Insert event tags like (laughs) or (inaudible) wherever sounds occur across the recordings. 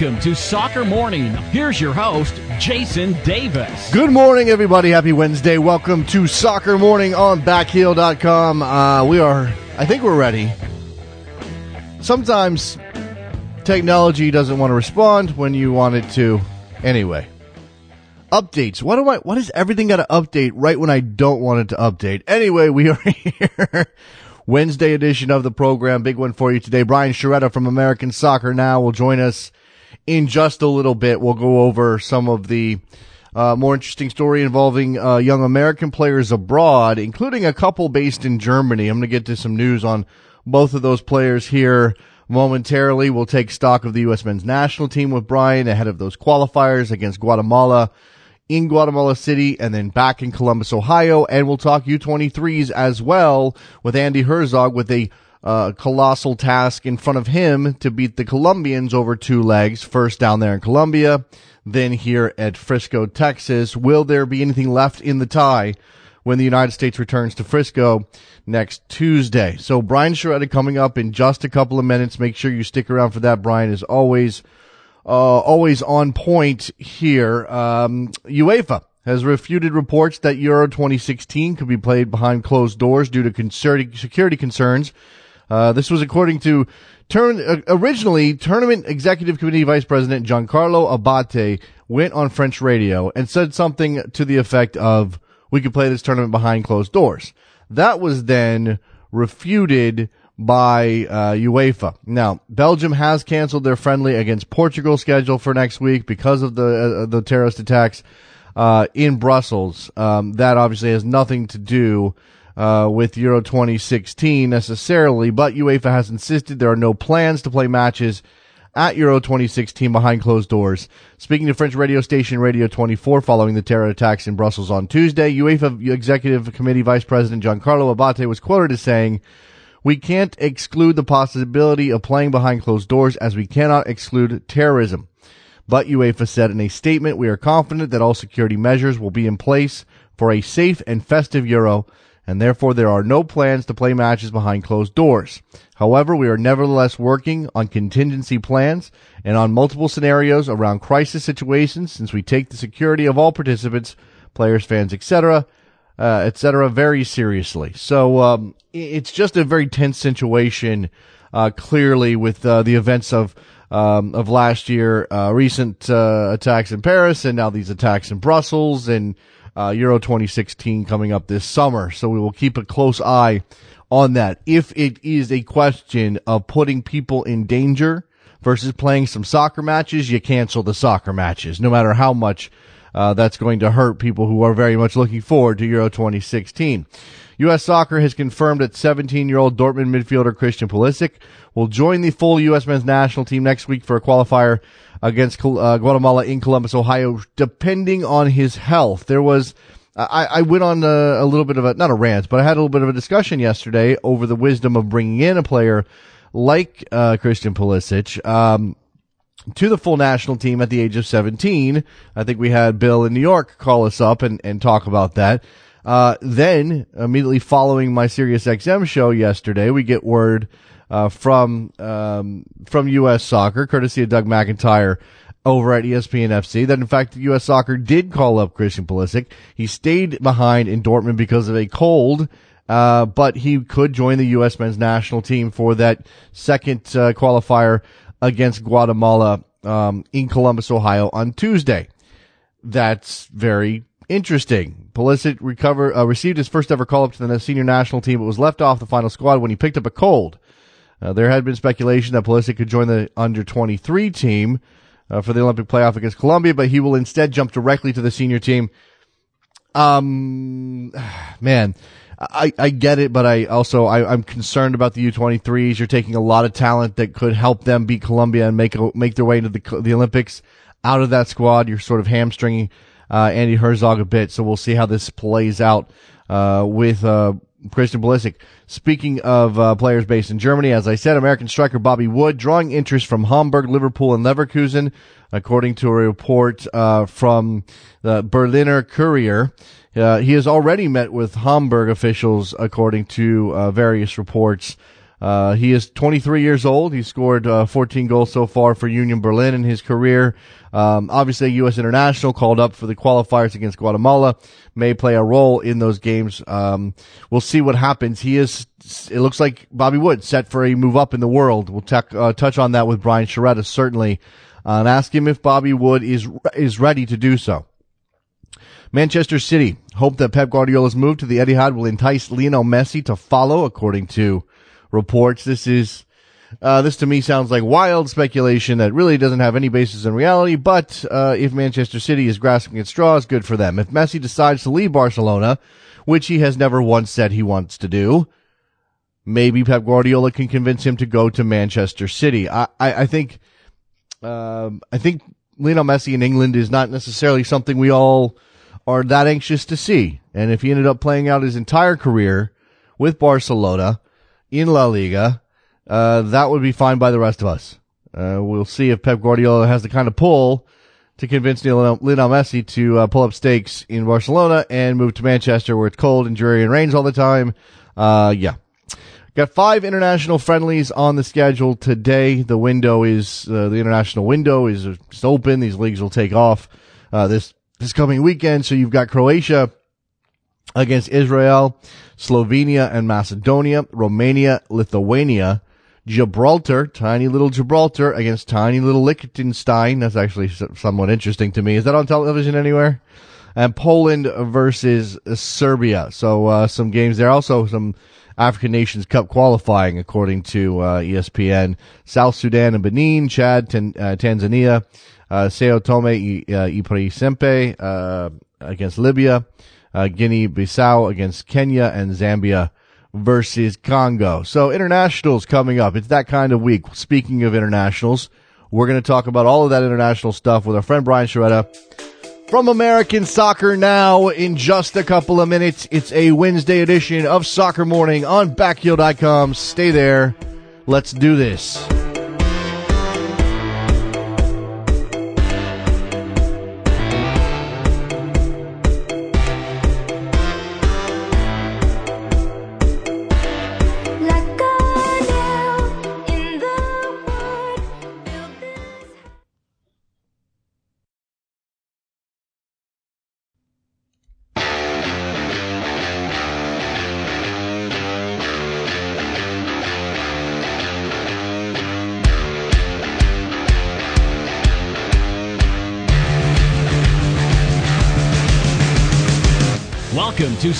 Welcome to Soccer Morning. Here's your host, Jason Davis. Good morning, everybody. Happy Wednesday. Welcome to Soccer Morning on backheel.com. Uh, we are, I think we're ready. Sometimes technology doesn't want to respond when you want it to. Anyway, updates. What do I, what is everything got to update right when I don't want it to update? Anyway, we are (laughs) here. Wednesday edition of the program. Big one for you today. Brian Sciaretta from American Soccer Now will join us in just a little bit. We'll go over some of the uh, more interesting story involving uh, young American players abroad, including a couple based in Germany. I'm going to get to some news on both of those players here momentarily. We'll take stock of the U.S. men's national team with Brian ahead of those qualifiers against Guatemala in Guatemala City and then back in Columbus, Ohio. And we'll talk U23s as well with Andy Herzog with a uh, colossal task in front of him to beat the Colombians over two legs, first down there in Colombia, then here at Frisco, Texas. Will there be anything left in the tie when the United States returns to Frisco next Tuesday? So Brian Sciaretta coming up in just a couple of minutes. Make sure you stick around for that. Brian is always uh, always on point here. Um, UEFA has refuted reports that Euro 2016 could be played behind closed doors due to security concerns. Uh, this was according to turn, uh, originally tournament executive committee vice president Giancarlo Abete went on French radio and said something to the effect of, we could play this tournament behind closed doors. That was then refuted by uh, UEFA. Now, Belgium has canceled their friendly against Portugal schedule for next week because of the uh, the terrorist attacks uh, in Brussels. Um, that obviously has nothing to do uh, with Euro 2016 necessarily, but UEFA has insisted there are no plans to play matches at Euro 2016 behind closed doors. Speaking to French radio station Radio 24 following the terror attacks in Brussels on Tuesday, UEFA Executive Committee Vice President Giancarlo Abete was quoted as saying, we can't exclude the possibility of playing behind closed doors as we cannot exclude terrorism. But UEFA said in a statement, we are confident that all security measures will be in place for a safe and festive Euro, and therefore there are no plans to play matches behind closed doors. However, we are nevertheless working on contingency plans and on multiple scenarios around crisis situations since we take the security of all participants, players, fans, etc., uh, etc., very seriously. So um, it's just a very tense situation, uh, clearly with uh, the events of um, of last year, uh, recent uh, attacks in Paris, and now these attacks in Brussels, and uh, Euro 2016 coming up this summer. So we will keep a close eye on that. If it is a question of putting people in danger versus playing some soccer matches, you cancel the soccer matches, no matter how much uh, that's going to hurt people who are very much looking forward to Euro 2016. U.S. Soccer has confirmed that 17-year-old Dortmund midfielder Christian Pulisic will join the full U.S. men's national team next week for a qualifier against uh, Guatemala in Columbus, Ohio, depending on his health. There was, I, I went on a, a, little bit of a, not a rant, but I had a little bit of a discussion yesterday over the wisdom of bringing in a player like uh, Christian Pulisic. Um, to the full national team at the age of 17. I think we had Bill in New York call us up and, and talk about that. Uh, then immediately following my Sirius XM show yesterday, we get word, uh, from, um, from U.S. soccer, courtesy of Doug McIntyre over at ESPN FC that in fact U.S. soccer did call up Christian Pulisic. He stayed behind in Dortmund because of a cold. Uh, but he could join the U.S. men's national team for that second uh, qualifier against Guatemala um, in Columbus, Ohio on Tuesday. That's very interesting. Pulisic uh, received his first ever call up to the senior national team, but was left off the final squad when he picked up a cold. Uh, there had been speculation that Pulisic could join the under 23 team uh, for the Olympic playoff against Colombia, but he will instead jump directly to the senior team. Um, (sighs) man, I, I get it, but I also I, am concerned about the U23s. You're taking a lot of talent that could help them beat Colombia and make make their way into the the Olympics out of that squad. You're sort of hamstringing uh, Andy Herzog a bit, so we'll see how this plays out uh, with uh, Christian Pulisic. Speaking of uh, players based in Germany, as I said, American striker Bobby Wood drawing interest from Hamburg, Liverpool, and Leverkusen, according to a report uh, from the Berliner Kurier. Uh, he has already met with Hamburg officials, according to uh, various reports. Uh, he is 23 years old. He scored uh, 14 goals so far for Union Berlin in his career. Um, obviously, U.S. international called up for the qualifiers against Guatemala may play a role in those games. Um, we'll see what happens. He is. It looks like Bobby Wood set for a move up in the world. We'll tech, uh, touch on that with Brian Sciaretta certainly, uh, and ask him if Bobby Wood is is ready to do so. Manchester City hope that Pep Guardiola's move to the Etihad will entice Lionel Messi to follow, according to reports. This is, uh, this to me sounds like wild speculation that really doesn't have any basis in reality, but, uh, if Manchester City is grasping at straws, good for them. If Messi decides to leave Barcelona, which he has never once said he wants to do, maybe Pep Guardiola can convince him to go to Manchester City. I, I, I think, um, I think Lionel Messi in England is not necessarily something we all are that anxious to see. And if he ended up playing out his entire career with Barcelona in La Liga, uh, that would be fine by the rest of us. Uh, we'll see if Pep Guardiola has the kind of pull to convince Lionel, Messi to uh, pull up stakes in Barcelona and move to Manchester where it's cold and dreary and rains all the time. Uh, yeah. Got five international friendlies on the schedule today. The window is, uh, the international window is just open. These leagues will take off, uh, this this coming weekend. So you've got Croatia against Israel, Slovenia and Macedonia, Romania, Lithuania, Gibraltar, tiny little Gibraltar against tiny little Liechtenstein. That's actually somewhat interesting to me. Is that on television anywhere? And Poland versus Serbia. So, uh, some games there. Also some African Nations Cup qualifying according to, uh, ESPN. South Sudan and Benin, Chad, Tan- uh, Tanzania, uh, Sao Tome uh, y Principe, uh, against Libya, uh, Guinea-Bissau against Kenya, and Zambia versus Congo. So internationals coming up. It's that kind of week. Speaking of internationals, we're going to talk about all of that international stuff with our friend Brian Sciaretta from American Soccer Now in just a couple of minutes. It's a Wednesday edition of Soccer Morning on backheel.com. Stay there. Let's do this.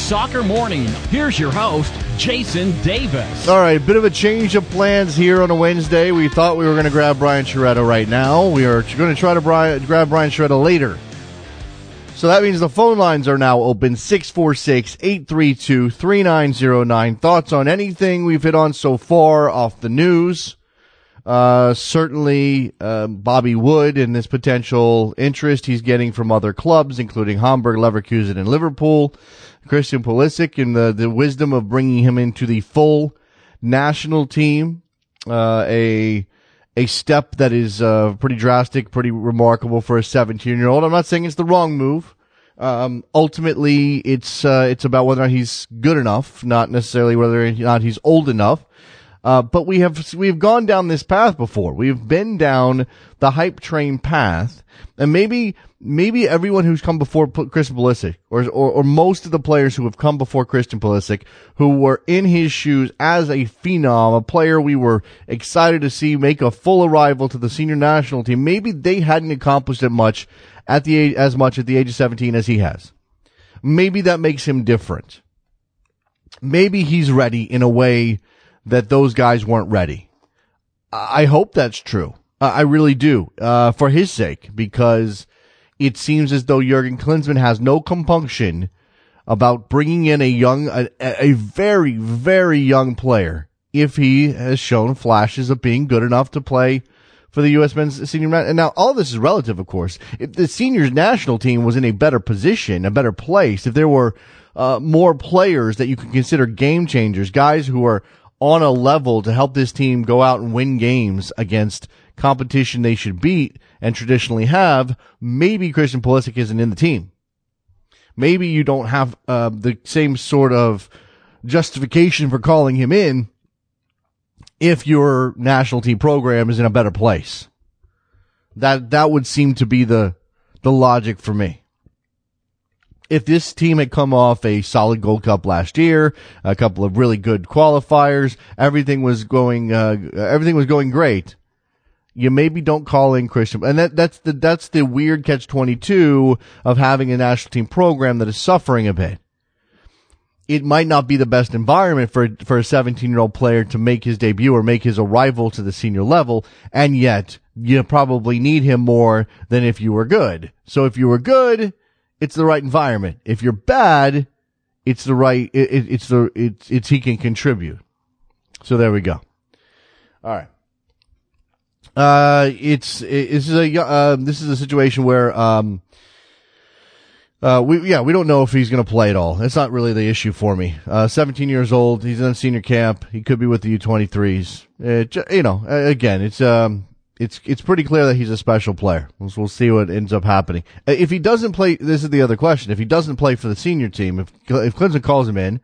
Soccer Morning. Here's your host, Jason Davis. All right, a bit of a change of plans here on a Wednesday. We thought we were going to grab Brian Sciaretta right now. We are going to try to grab Brian Sciaretta later. So that means the phone lines are now open 646 832 3909. Thoughts on anything we've hit on so far off the news? Uh, certainly, uh, Bobby Wood and this potential interest he's getting from other clubs, including Hamburg, Leverkusen, and Liverpool. Christian Pulisic and the, the wisdom of bringing him into the full national team. Uh, a, a step that is, uh, pretty drastic, pretty remarkable for a 17 year old. I'm not saying it's the wrong move. Um, ultimately, it's, uh, it's about whether or not he's good enough, not necessarily whether or not he's old enough. Uh, but we have we've gone down this path before. We've been down the hype train path, and maybe maybe everyone who's come before Christian Pulisic, or, or or most of the players who have come before Christian Pulisic, who were in his shoes as a phenom, a player we were excited to see make a full arrival to the senior national team. Maybe they hadn't accomplished it much at the age, as much at the age of seventeen as he has. Maybe that makes him different. Maybe he's ready in a way that those guys weren't ready. I hope that's true. I really do, uh, for his sake, because it seems as though Jurgen Klinsmann has no compunction about bringing in a young, a, a very, very young player if he has shown flashes of being good enough to play for the U.S. men's senior. And now all this is relative, of course. If the seniors national team was in a better position, a better place, if there were uh, more players that you could consider game changers, guys who are on a level to help this team go out and win games against competition they should beat and traditionally have, maybe Christian Pulisic isn't in the team. Maybe you don't have uh, the same sort of justification for calling him in if your national team program is in a better place. That that would seem to be the the logic for me. If this team had come off a solid Gold Cup last year, a couple of really good qualifiers, everything was going uh, everything was going great. You maybe don't call in Christian, and that that's the that's the weird catch twenty two of having a national team program that is suffering a bit it might not be the best environment for for a 17 year old player to make his debut or make his arrival to the senior level, and yet you probably need him more than if you were good. So if you were good, it's the right environment. If you're bad, it's the right. It, it, it's the it's it's he can contribute. So there we go. All right. Uh, it's it, this is a uh, this is a situation where um uh, we yeah, we don't know if he's going to play at all. It's not really the issue for me. Uh, 17 years old, he's in senior camp. He could be with the U23s. It, you know, again, it's um, it's it's pretty clear that he's a special player. We'll, we'll see what ends up happening. Uh, if he doesn't play, this is the other question. If he doesn't play for the senior team, if if Klinsmann calls him in,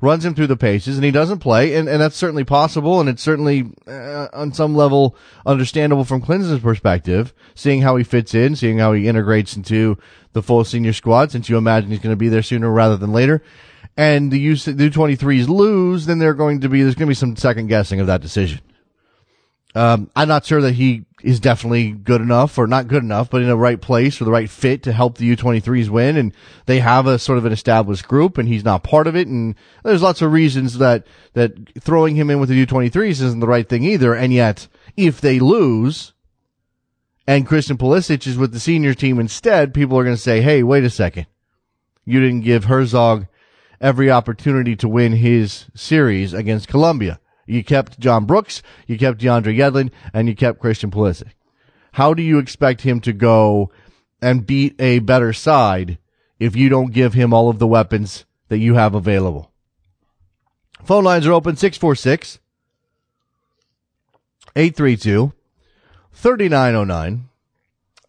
runs him through the paces, and he doesn't play, and, and that's certainly possible, and it's certainly uh, on some level understandable from Klinsmann's perspective, seeing how he fits in, seeing how he integrates into the full senior squad, since you imagine he's going to be there sooner rather than later. And the U the U23s lose, then they're going to be there's going to be some second guessing of that decision. Um, I'm not sure that he is definitely good enough or not good enough, but in the right place or the right fit to help the U23s win. And they have a sort of an established group and he's not part of it. And there's lots of reasons that, that throwing him in with the U23s isn't the right thing either. And yet, if they lose and Christian Pulisic is with the senior team instead, people are going to say, Hey, wait a second. You didn't give Herzog every opportunity to win his series against Colombia. You kept John Brooks, you kept DeAndre Yedlin, and you kept Christian Pulisic. How do you expect him to go and beat a better side if you don't give him all of the weapons that you have available? Phone lines are open 646 832 3909.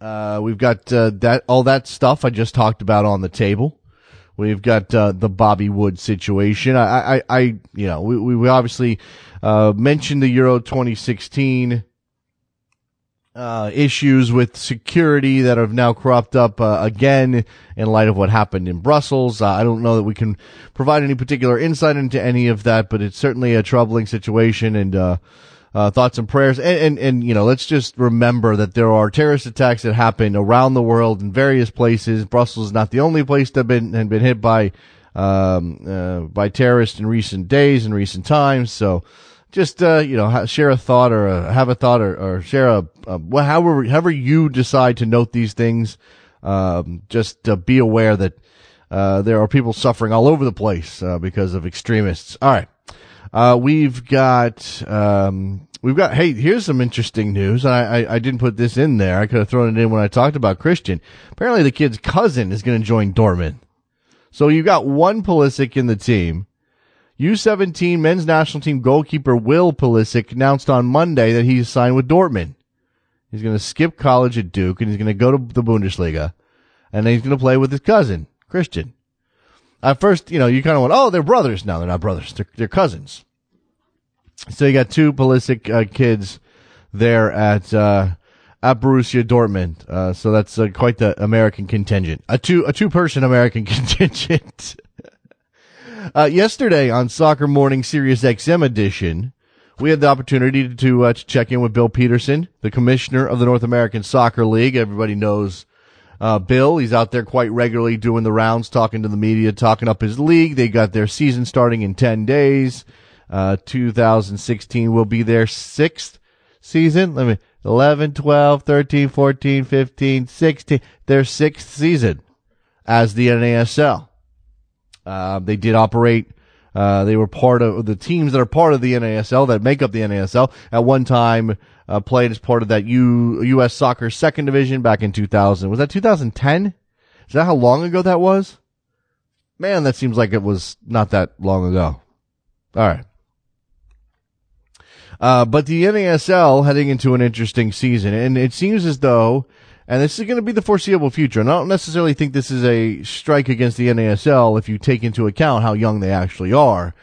Uh, we've got uh, that all that stuff I just talked about on the table. We've got uh, the Bobby Wood situation. I, I, I you know, we, we obviously uh, mentioned the Euro 2016 uh, issues with security that have now cropped up uh, again in light of what happened in Brussels. Uh, I don't know that we can provide any particular insight into any of that, but it's certainly a troubling situation and uh, uh, thoughts and prayers. And, and, and, you know, let's just remember that there are terrorist attacks that happen around the world in various places. Brussels is not the only place that been, had been hit by, um, uh, by terrorists in recent days and recent times. So, just uh, you know share a thought or a, have a thought or, or share a, a however however you decide to note these things um, just uh, be aware that uh, there are people suffering all over the place uh, because of extremists all right uh, we've got um, we've got. Hey, here's some interesting news. I, I, I didn't put this in there. I could have thrown it in when I talked about Christian. Apparently, the kid's cousin is going to join Dortmund. So you've got one Pulisic in the team. U17 men's national team goalkeeper Will Pulisic announced on Monday that he's signed with Dortmund. He's going to skip college at Duke and he's going to go to the Bundesliga, and he's going to play with his cousin Christian. At first, you know, you kind of went, oh, they're brothers. No, they're not brothers. They're, they're cousins. So you got two Pulisic uh, kids there at uh, at Borussia Dortmund. Uh, so that's uh, quite the American contingent. A two a two person American (laughs) contingent. (laughs) Uh, yesterday on Soccer Morning Sirius XM edition, we had the opportunity to, uh, to check in with Bill Peterson, the commissioner of the North American Soccer League. Everybody knows uh, Bill. He's out there quite regularly doing the rounds, talking to the media, talking up his league. They got their season starting in 10 days. Uh, 2016 will be their sixth season. Let me, 11, 12, 13, 14, 15, 16, their sixth season as the NASL. Uh, they did operate, uh, they were part of the teams that are part of the NASL that make up the NASL at one time uh, played as part of that U, U.S. Soccer Second Division back in 2000. Was that 2010? Is that how long ago that was? Man, that seems like it was not that long ago. All right. Uh, but the NASL heading into an interesting season, and it seems as though, and this is going to be the foreseeable future, and I don't necessarily think this is a strike against the NASL if you take into account how young they actually are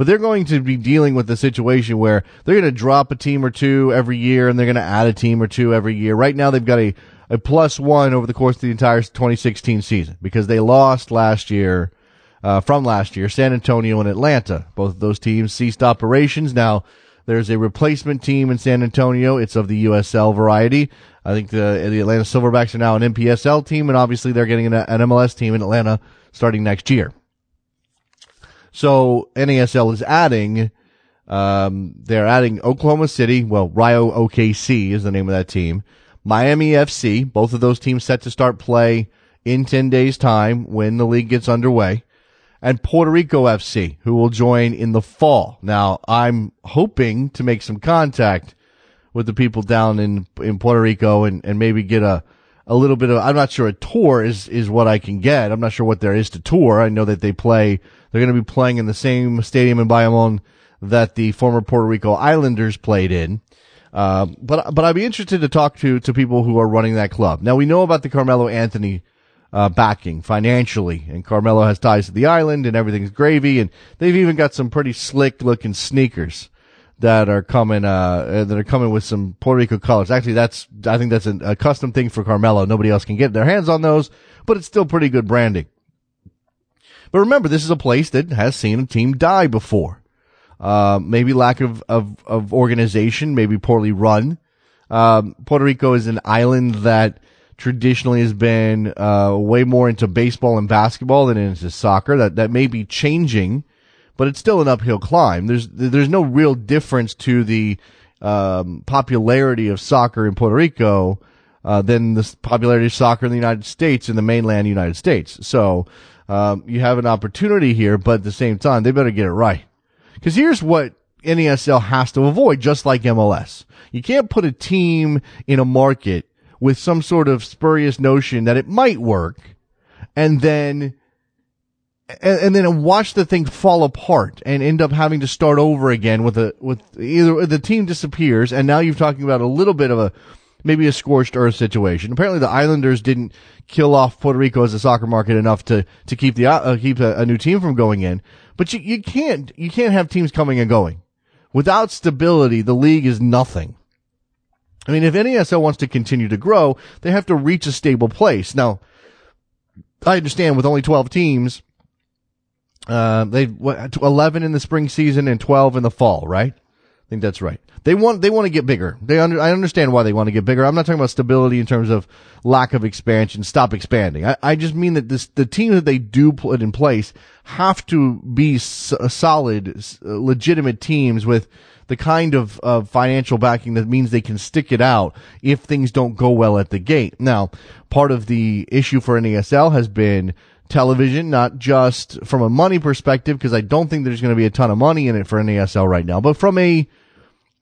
but they're going to be dealing with the situation where they're going to drop a team or two every year and they're going to add a team or two every year. Right now they've got a, a plus one over the course of the entire 2016 season because they lost last year, uh, from last year, San Antonio and Atlanta. Both of those teams ceased operations. Now, there's a replacement team in San Antonio. It's of the USL variety. I think the the Atlanta Silverbacks are now an NPSL team, and obviously they're getting an, an MLS team in Atlanta starting next year. So NASL is adding, um, they're adding Oklahoma City. Well, Rayo OKC is the name of that team. Miami FC. Both of those teams set to start play in 10 days time when the league gets underway. And Puerto Rico FC, who will join in the fall. Now, I'm hoping to make some contact with the people down in, in Puerto Rico and, and maybe get a, a little bit of, I'm not sure a tour is, is what I can get. I'm not sure what there is to tour. I know that they play they're going to be playing in the same stadium in Bayamon that the former Puerto Rico Islanders played in. Uh, but but I'd be interested to talk to to people who are running that club. Now we know about the Carmelo Anthony uh, backing financially, and Carmelo has ties to the island, and everything's gravy, and they've even got some pretty slick looking sneakers that are coming uh, that are coming with some Puerto Rico colors. Actually, that's I think that's a, a custom thing for Carmelo. Nobody else can get their hands on those, but it's still pretty good branding. But remember, this is a place that has seen a team die before. Uh, maybe lack of, of, of organization, maybe poorly run. Um, Puerto Rico is an island that traditionally has been uh, way more into baseball and basketball than into soccer. That that may be changing, but it's still an uphill climb. There's there's no real difference to the um, popularity of soccer in Puerto Rico uh, than the popularity of soccer in the United States in the mainland United States. So um, you have an opportunity here, but at the same time, they better get it right. Because here's what NASL has to avoid, just like MLS. You can't put a team in a market with some sort of spurious notion that it might work, and then and, and, then watch the thing fall apart and end up having to start over again with a with either the team disappears, and now you're talking about a little bit of a maybe a scorched earth situation. Apparently, the Islanders didn't kill off Puerto Rico as a soccer market enough to to keep the uh, keep a, a, new team from going in. But you you can't you can't have teams coming and going without stability. The league is nothing. I mean, if NASL wants to continue to grow, they have to reach a stable place. Now, I understand with only twelve teams. Uh, they eleven in the spring season and twelve in the fall, right? I think that's right. They want they want to get bigger. They under, I understand why they want to get bigger. I'm not talking about stability in terms of lack of expansion. Stop expanding. I, I just mean that this the team that they do put in place have to be s- solid, uh, legitimate teams with the kind of, of financial backing that means they can stick it out if things don't go well at the gate. Now, part of the issue for NASL has been television, not just from a money perspective, because I don't think there's going to be a ton of money in it for NASL right now, but from a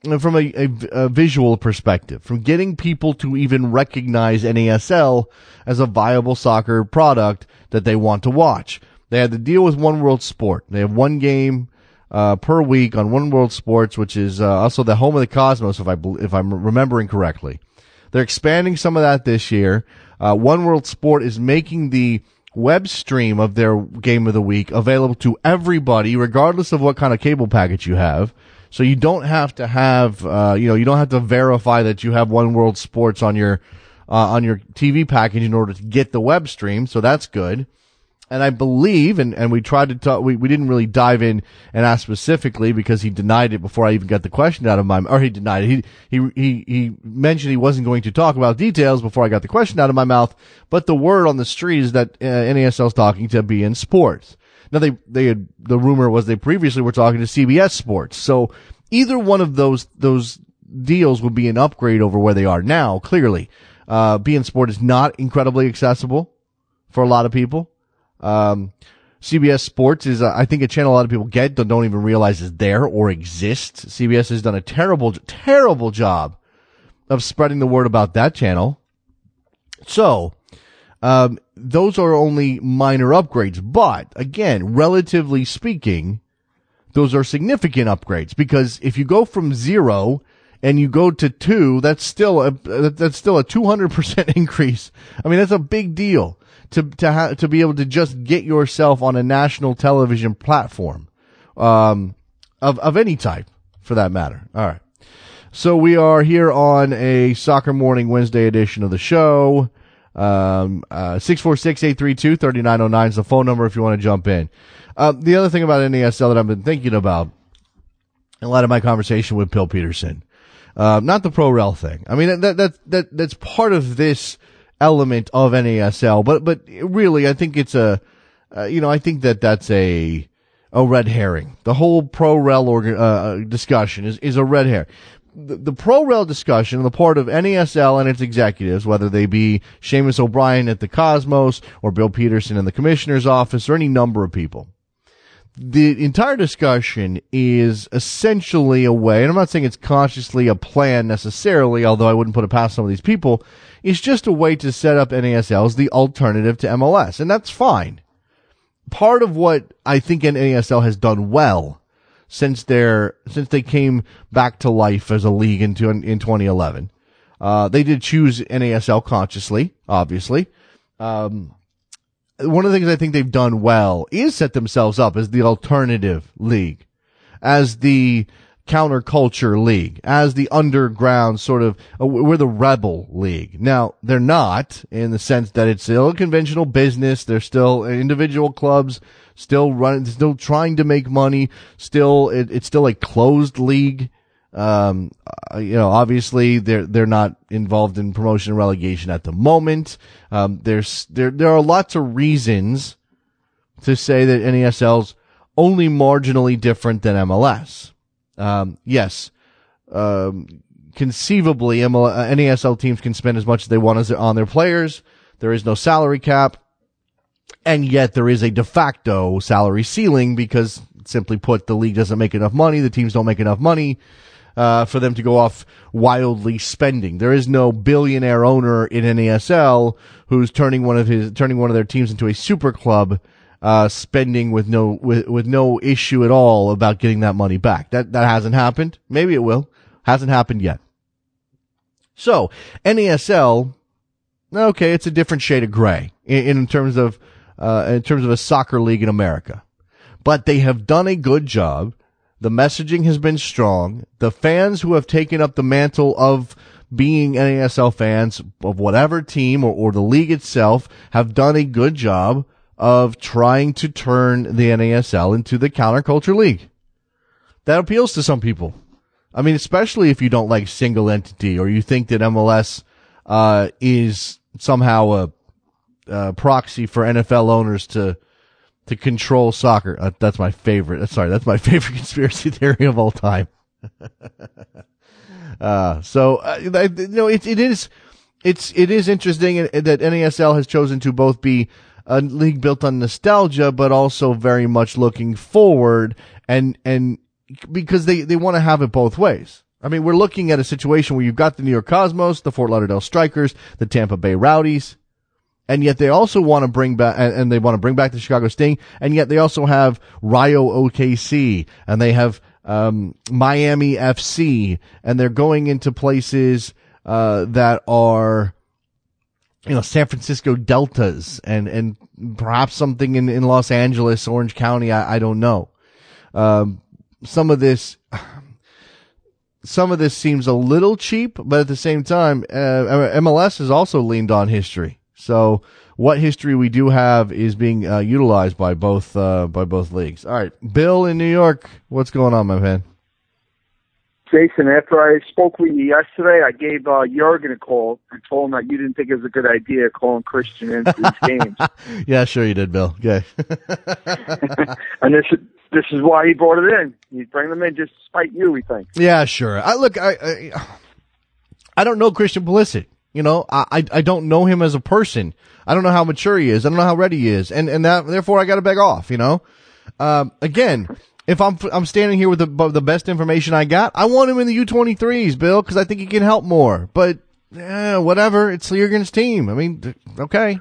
from a, a, a, visual perspective, from getting people to even recognize NASL as a viable soccer product that they want to watch. They had to deal with One World Sport. They have one game uh, per week on One World Sports, which is uh, also the home of the Cosmos, if I if I'm remembering correctly. They're expanding some of that this year. Uh, one World Sport is making the web stream of their game of the week available to everybody, regardless of what kind of cable package you have. So you don't have to have, uh, you know, you don't have to verify that you have One World Sports on your, uh, on your TV package in order to get the web stream. So that's good. And I believe, and, and we tried to talk, we, we didn't really dive in and ask specifically because he denied it before I even got the question out of my, or he denied it. He, he, he, he mentioned he wasn't going to talk about details before I got the question out of my mouth. But the word on the street is that uh, NASL is talking to beIN Sports. Now they they had the rumor was they previously were talking to CBS Sports. So either one of those those deals would be an upgrade over where they are now. Clearly, uh, beIN Sport is not incredibly accessible for a lot of people. Um, CBS Sports is, uh, I think, a channel a lot of people get, but don't even realize is there or exists. CBS has done a terrible, terrible job of spreading the word about that channel. So, um, those are only minor upgrades, but again, relatively speaking, those are significant upgrades because if you go from zero and you go to two, that's still a that's still a two hundred percent (laughs) increase. I mean, that's a big deal to to to be able to just get yourself on a national television platform. Um, of of any type, for that matter. All right. So we are here on a soccer morning Wednesday edition of the show. Um, uh, 646-832-3909 is the phone number if you want to jump in. Uh, the other thing about NASL that I've been thinking about a lot of my conversation with Bill Peterson, uh, not the pro rel thing. I mean, that, that, that, that's part of this element of NASL, but, but really, I think it's a, uh, you know, I think that that's a, a red herring. The whole pro rel organ, uh, discussion is, is a red herring the, the pro rel discussion on the part of NASL and its executives, whether they be Seamus O'Brien at the Cosmos or Bill Peterson in the commissioner's office or any number of people, the entire discussion is essentially a way, and I'm not saying it's consciously a plan necessarily, although I wouldn't put it past some of these people, it's just a way to set up NASL as the alternative to MLS, and that's fine. Part of what I think NASL has done well since their since they came back to life as a league in in 2011. Uh, they did choose NASL consciously, obviously. Um, one of the things I think they've done well is set themselves up as the alternative league, as the counterculture league, as the underground sort of, uh, we're the rebel league. Now, they're not in the sense that it's still a conventional business. They're still individual clubs still running, still trying to make money. Still, it, it's still a closed league. Um, uh, you know, obviously they're they're not involved in promotion and relegation at the moment. Um, there's there there are lots of reasons to say that NASL's only marginally different than MLS. Um, yes, um, conceivably, ML, uh, NASL teams can spend as much as they want as on their players. There is no salary cap and yet there is a de facto salary ceiling because simply put, the league doesn't make enough money. The teams don't make enough money. Uh, for them to go off wildly spending. There is no billionaire owner in NASL who's turning one of his turning one of their teams into a super club, uh, spending with no with with no issue at all about getting that money back. That that hasn't happened. Maybe it will. Hasn't happened yet. So NASL, okay, it's a different shade of gray in, in terms of uh, in terms of a soccer league in America. But they have done a good job. The messaging has been strong. The fans who have taken up the mantle of being NASL fans of whatever team or, or the league itself have done a good job of trying to turn the NASL into the counterculture league. That appeals to some people. I mean, especially if you don't like single entity or you think that MLS uh, is somehow a uh, proxy for NFL owners to to control soccer. Uh, that's my favorite. Uh, sorry, that's my (laughs) favorite conspiracy theory of all time. (laughs) uh, so uh, you know, it it is it's it is interesting that NASL has chosen to both be a league built on nostalgia, but also very much looking forward and and because they they want to have it both ways. I mean, we're looking at a situation where you've got the New York Cosmos, the Fort Lauderdale Strikers, the Tampa Bay Rowdies, and yet they also want to bring back, and they want to bring back the Chicago Sting, and yet they also have Rayo OKC, and they have um, Miami FC, and they're going into places uh, that are, you know, San Francisco Deltas, and and perhaps something in in Los Angeles, Orange County. I, I don't know. Um, some of this. Some of this seems a little cheap, but at the same time, uh, MLS has also leaned on history so what history we do have is being uh, utilized by both uh, by both leagues. All right, Bill in New York, what's going on, my man? Jason, after I spoke with you yesterday, I gave uh, Jurgen a call and told him that you didn't think it was a good idea calling Christian into these (laughs) games. yeah, sure you did, Bill. Yeah. (laughs) and this this is why he brought it in. He's bringing them in just to spite you, we think. Yeah, sure. I look, I I, I don't know Christian Pulisic. You know, I, I don't know him as a person. I don't know how mature he is. I don't know how ready he is. And, and that, therefore I got to beg off, you know? Um, again, if I'm, I'm standing here with the, the best information I got, I want him in the U23s, Bill, cause I think he can help more. But, yeah, whatever. It's Jurgen's team. I mean, okay.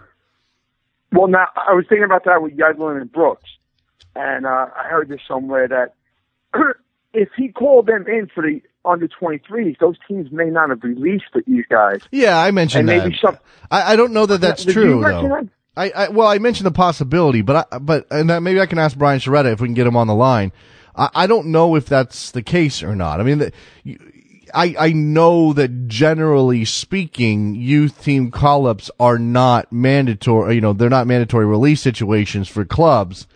Well, now, I was thinking about that with Yedlin and Brooks. And, uh, I heard this somewhere that (clears throat) if he called them in for the under 23s, those teams may not have released these guys. Yeah, I mentioned and that. Maybe some, I, I don't know that that's true, though. That? I, I, well, I mentioned the possibility, but I, but, and maybe I can ask Brian Sciaretta if we can get him on the line. I, I don't know if that's the case or not. I mean, the, I, I know that generally speaking, youth team call-ups are not mandatory, you know, they're not mandatory release situations for clubs.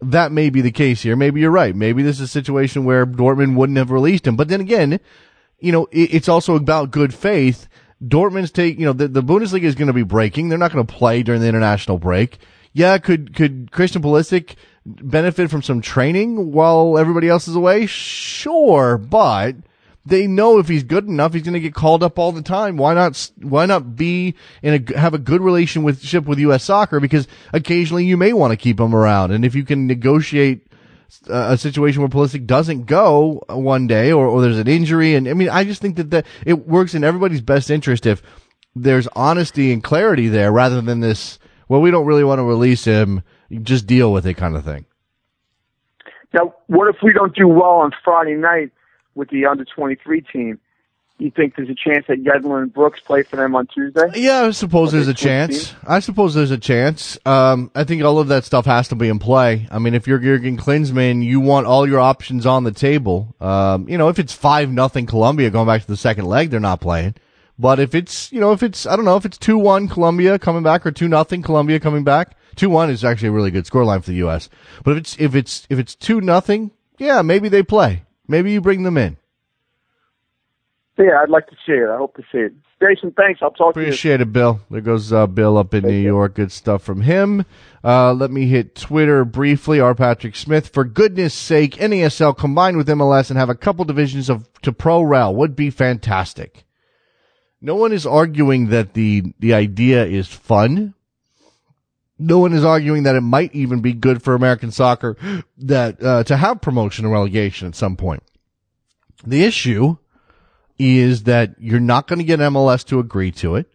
That may be the case here. Maybe you're right. Maybe this is a situation where Dortmund wouldn't have released him. But then again, you know, it, it's also about good faith. Dortmund's take, you know, the, the Bundesliga is going to be breaking. They're not going to play during the international break. Yeah, could, could Christian Pulisic benefit from some training while everybody else is away? Sure, but they know if he's good enough, he's going to get called up all the time. Why not? Why not be in a have a good relationship with U.S. Soccer? Because occasionally you may want to keep him around, and if you can negotiate a situation where Pulisic doesn't go one day, or, or there's an injury, and I mean, I just think that that it works in everybody's best interest if there's honesty and clarity there, rather than this. Well, we don't really want to release him. Just deal with it, kind of thing. Now, what if we don't do well on Friday night? with the under 23 team. You think there's a chance that Yedlin and Brooks play for them on Tuesday? Yeah, I suppose there's a chance. Team? I suppose there's a chance. Um, I think all of that stuff has to be in play. I mean, if you're Jurgen Klinsmann, you want all your options on the table. Um, you know, if it's five nothing Colombia going back to the second leg, they're not playing. But if it's, you know, if it's, I don't know, if it's 2-1 Colombia coming back or 2 nothing Colombia coming back, 2-1 is actually a really good scoreline for the U.S. But if it's, if it's, if it's 2 nothing, yeah, maybe they play. Maybe you bring them in. Yeah, I'd like to see it. I hope to see it. Jason, thanks. I'll talk Appreciate to you. Appreciate it, Bill. There goes uh, Bill up in Thank New you. York. Good stuff from him. Uh, let me hit Twitter briefly. R. Patrick Smith. For goodness sake, NASL combined with MLS and have a couple divisions of to Pro Rel would be fantastic. No one is arguing that the the idea is fun. No one is arguing that it might even be good for American soccer that uh, to have promotion and relegation at some point. The issue is that you're not going to get MLS to agree to it.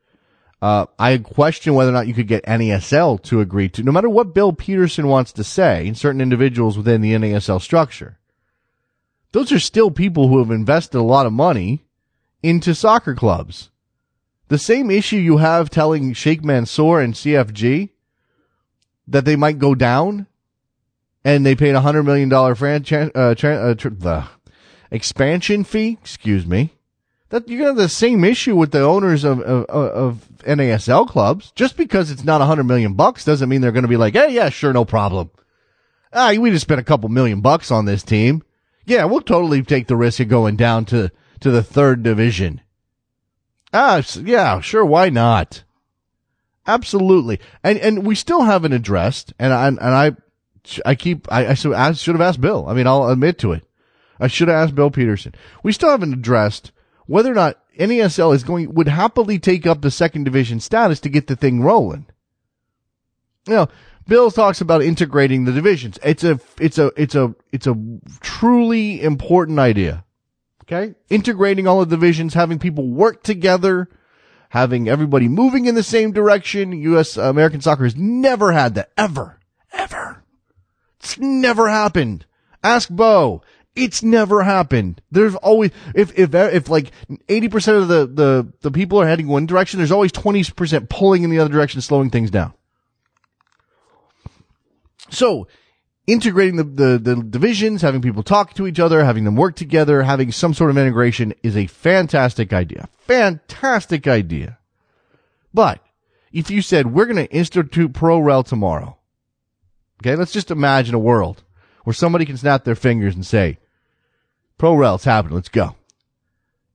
Uh, I question whether or not you could get NASL to agree to, no matter what Bill Peterson wants to say, and certain individuals within the NASL structure. Those are still people who have invested a lot of money into soccer clubs. The same issue you have telling Sheikh Mansour and CFG that they might go down and they paid a hundred million dollar franchise, uh, tra- uh, the expansion fee, excuse me. That you're gonna have the same issue with the owners of, of, of NASL clubs. Just because it's not a hundred million bucks doesn't mean they're gonna be like, hey, yeah, sure, no problem. Ah, we just spent a couple million bucks on this team. Yeah, we'll totally take the risk of going down to, to the third division. Ah, yeah, sure, why not? Absolutely. And, and we still haven't addressed, and I, and I, I keep, I, I should have asked Bill. I mean, I'll admit to it. I should have asked Bill Peterson. We still haven't addressed whether or not NASL is going, would happily take up the second division status to get the thing rolling. You know, Bill talks about integrating the divisions. It's a, it's a, it's a, it's a truly important idea. Okay. Integrating all the divisions, having people work together, having everybody moving in the same direction. U.S. American soccer has never had that. Ever. Ever. It's never happened. Ask Bo. It's never happened. There's always, if, if, if like 80% of the, the, the people are heading one direction, there's always 20% pulling in the other direction, slowing things down. So, integrating the, the, the divisions, having people talk to each other, having them work together, having some sort of integration is a fantastic idea. Fantastic idea. But if you said we're going to institute pro rel tomorrow, okay, let's just imagine a world where somebody can snap their fingers and say, pro rel's happening. Let's go.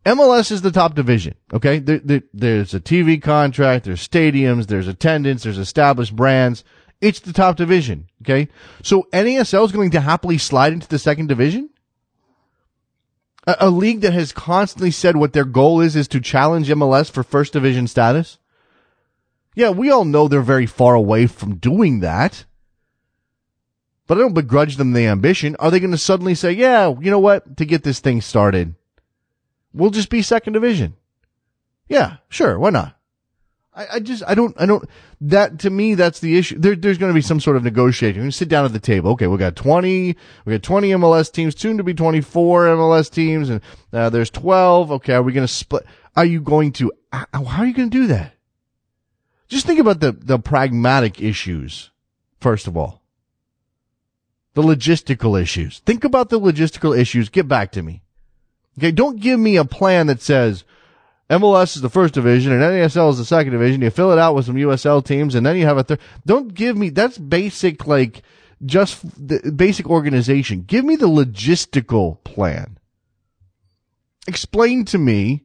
MLS is the top division. Okay. There, there, there's a TV contract. There's stadiums. There's attendance. There's established brands. It's the top division. Okay. So NASL is going to happily slide into the second division. A, a, league that has constantly said what their goal is, is to challenge MLS for first division status. Yeah, we all know they're very far away from doing that. But I don't begrudge them the ambition. Are they going to suddenly say, yeah, you know what? To get this thing started, we'll just be second division. Yeah, sure. Why not? I, I just, I don't, I don't, that to me, that's the issue. There, there's going to be some sort of negotiation. You sit down at the table. Okay, we got 20, we got 20 MLS teams, soon to be 24 MLS teams, and uh, there's 12. Okay, are we going to split? Are you going to, how are you going to do that? Just think about the, the pragmatic issues, first of all. The logistical issues. Think about the logistical issues. Get back to me. Okay. Don't give me a plan that says MLS is the first division and NASL is the second division. You fill it out with some USL teams and then you have a third. Don't give me, that's basic, like, just the basic organization. Give me the logistical plan. Explain to me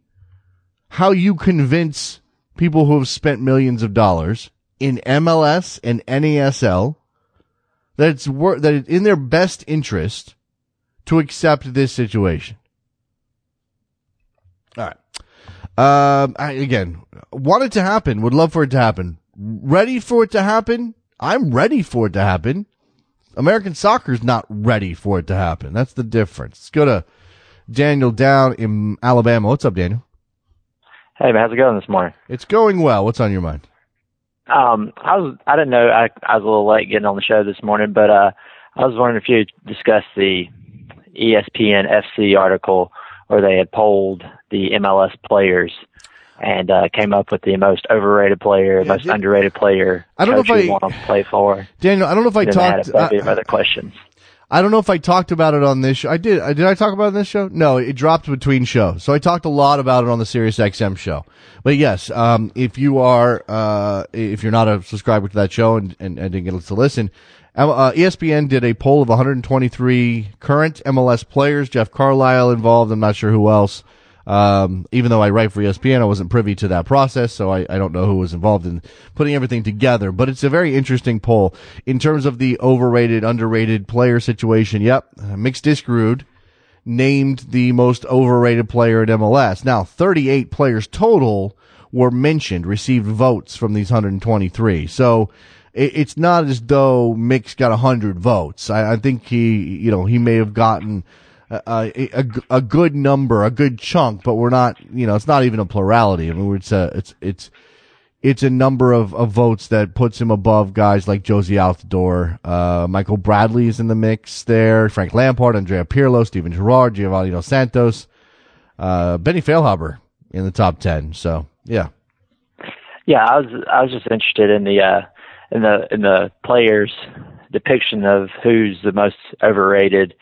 how you convince people who have spent millions of dollars in MLS and NASL that it's wor- that it's in their best interest to accept this situation. All right. Um, I, again, want it to happen. Would love for it to happen. Ready for it to happen? I'm ready for it to happen. American soccer's not ready for it to happen. That's the difference. Let's go to Daniel down in Alabama. What's up, Daniel? Hey, man, how's it going this morning? It's going well. What's on your mind? Um, I was I didn't know I I was a little late getting on the show this morning, but uh, I was wondering if you discussed the ESPN FC article where they had polled the MLS players and uh, came up with the most overrated player, Yeah, most underrated player, I don't know if you I- want to play for. Daniel, I don't know if I talked. of I, other questions. I don't know if I talked about it on this show. I did. I Did I talk about it on this show? No, it dropped between shows. So I talked a lot about it on the Sirius XM show. But yes, um, if you are, uh, if you're not a subscriber to that show and, and, and didn't get to listen, uh, ESPN did a poll of 123 current MLS players. Jeff Carlisle involved. I'm not sure who else. Um, even though I write for ESPN, I wasn't privy to that process, so I, I don't know who was involved in putting everything together. But it's a very interesting poll in terms of the overrated, underrated player situation. Yep, Mix Diskerud named the most overrated player at MLS. Now, 38 players total were mentioned, received votes from these 123. So it, it's not as though Mix got 100 votes. I, I think he, you know, he may have gotten a, a, a, good number, a good chunk, but we're not, you know, it's not even a plurality. I mean, it's a, it's, it's, it's a number of, of votes that puts him above guys like Jozy Altidore. Uh, Michael Bradley is in the mix there. Frank Lampard, Andrea Pirlo, Steven Gerrard, Giovanni Dos Santos, uh, Benny Feilhaber in the top 10. So, yeah. Yeah, I was I was just interested in the uh, in the in the players' depiction of who's the most overrated,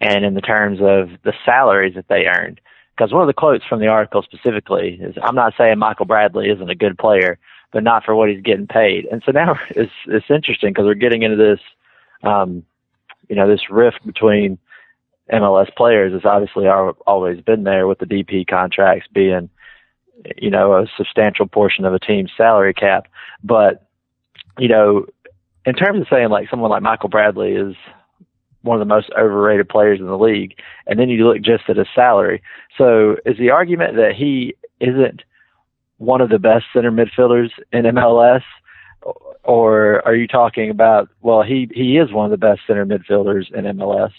and in the terms of the salaries that they earned. Because one of the quotes from the article specifically is, "I'm not saying Michael Bradley isn't a good player, but not for what he's getting paid." And so now (laughs) it's it's interesting because we're getting into this, um, you know, this rift between MLS players. It's obviously al- always been there with the DP contracts being you know, a substantial portion of a team's salary cap. But, you know, in terms of saying like someone like Michael Bradley is one of the most overrated players in the league, and then you look just at his salary. So is the argument that he isn't one of the best center midfielders in MLS? Or are you talking about, well, he, he is one of the best center midfielders in MLS,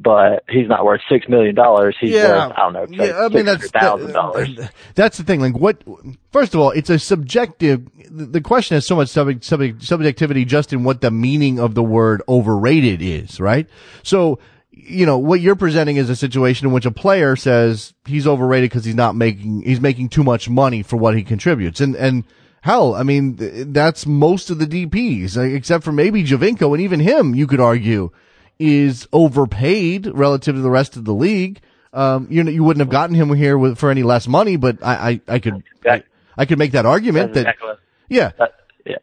but he's not worth six million dollars. He's worth, I don't know, Yeah, I mean that's thousand dollars. that's the thing. Like, what? First of all, it's a subjective. The question has so much subject, subject, subjectivity just in what the meaning of the word overrated is, right? So, you know, what you're presenting is a situation in which a player says he's overrated because he's not making he's making too much money for what he contributes, and and. Hell, I mean, th- that's most of the DPs, uh, except for maybe Giovinco, and even him, you could argue, is overpaid relative to the rest of the league. Um, you know, you wouldn't have gotten him here with, for any less money, but I, I, I could, I, I could make that argument that, yeah. that- yeah.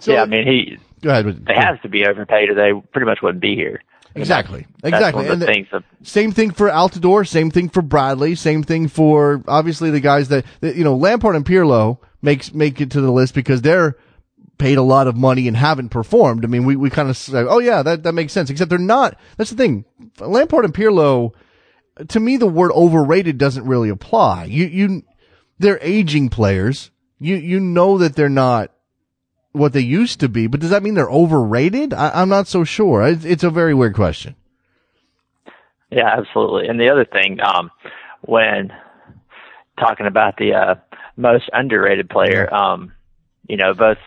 So, yeah, I mean, he go ahead. With, they has to be overpaid, or they pretty much wouldn't be here. Exactly. Exactly. one of And the the- things that Same thing for Altidore, same thing for Bradley, same thing for obviously the guys that, that you know, Lampard and Pirlo makes, make it to the list because they're paid a lot of money and haven't performed. I mean, we, we kind of say, oh yeah, that, that makes sense, except they're not. That's the thing. Lampard and Pirlo, to me, the word overrated doesn't really apply. You, you, they're aging players. You, you know that they're not what they used to be, but does that mean they're overrated? I, I'm not so sure. It's, it's a very weird question. Yeah, absolutely. And the other thing, um, when talking about the uh, most underrated player, um, you know, both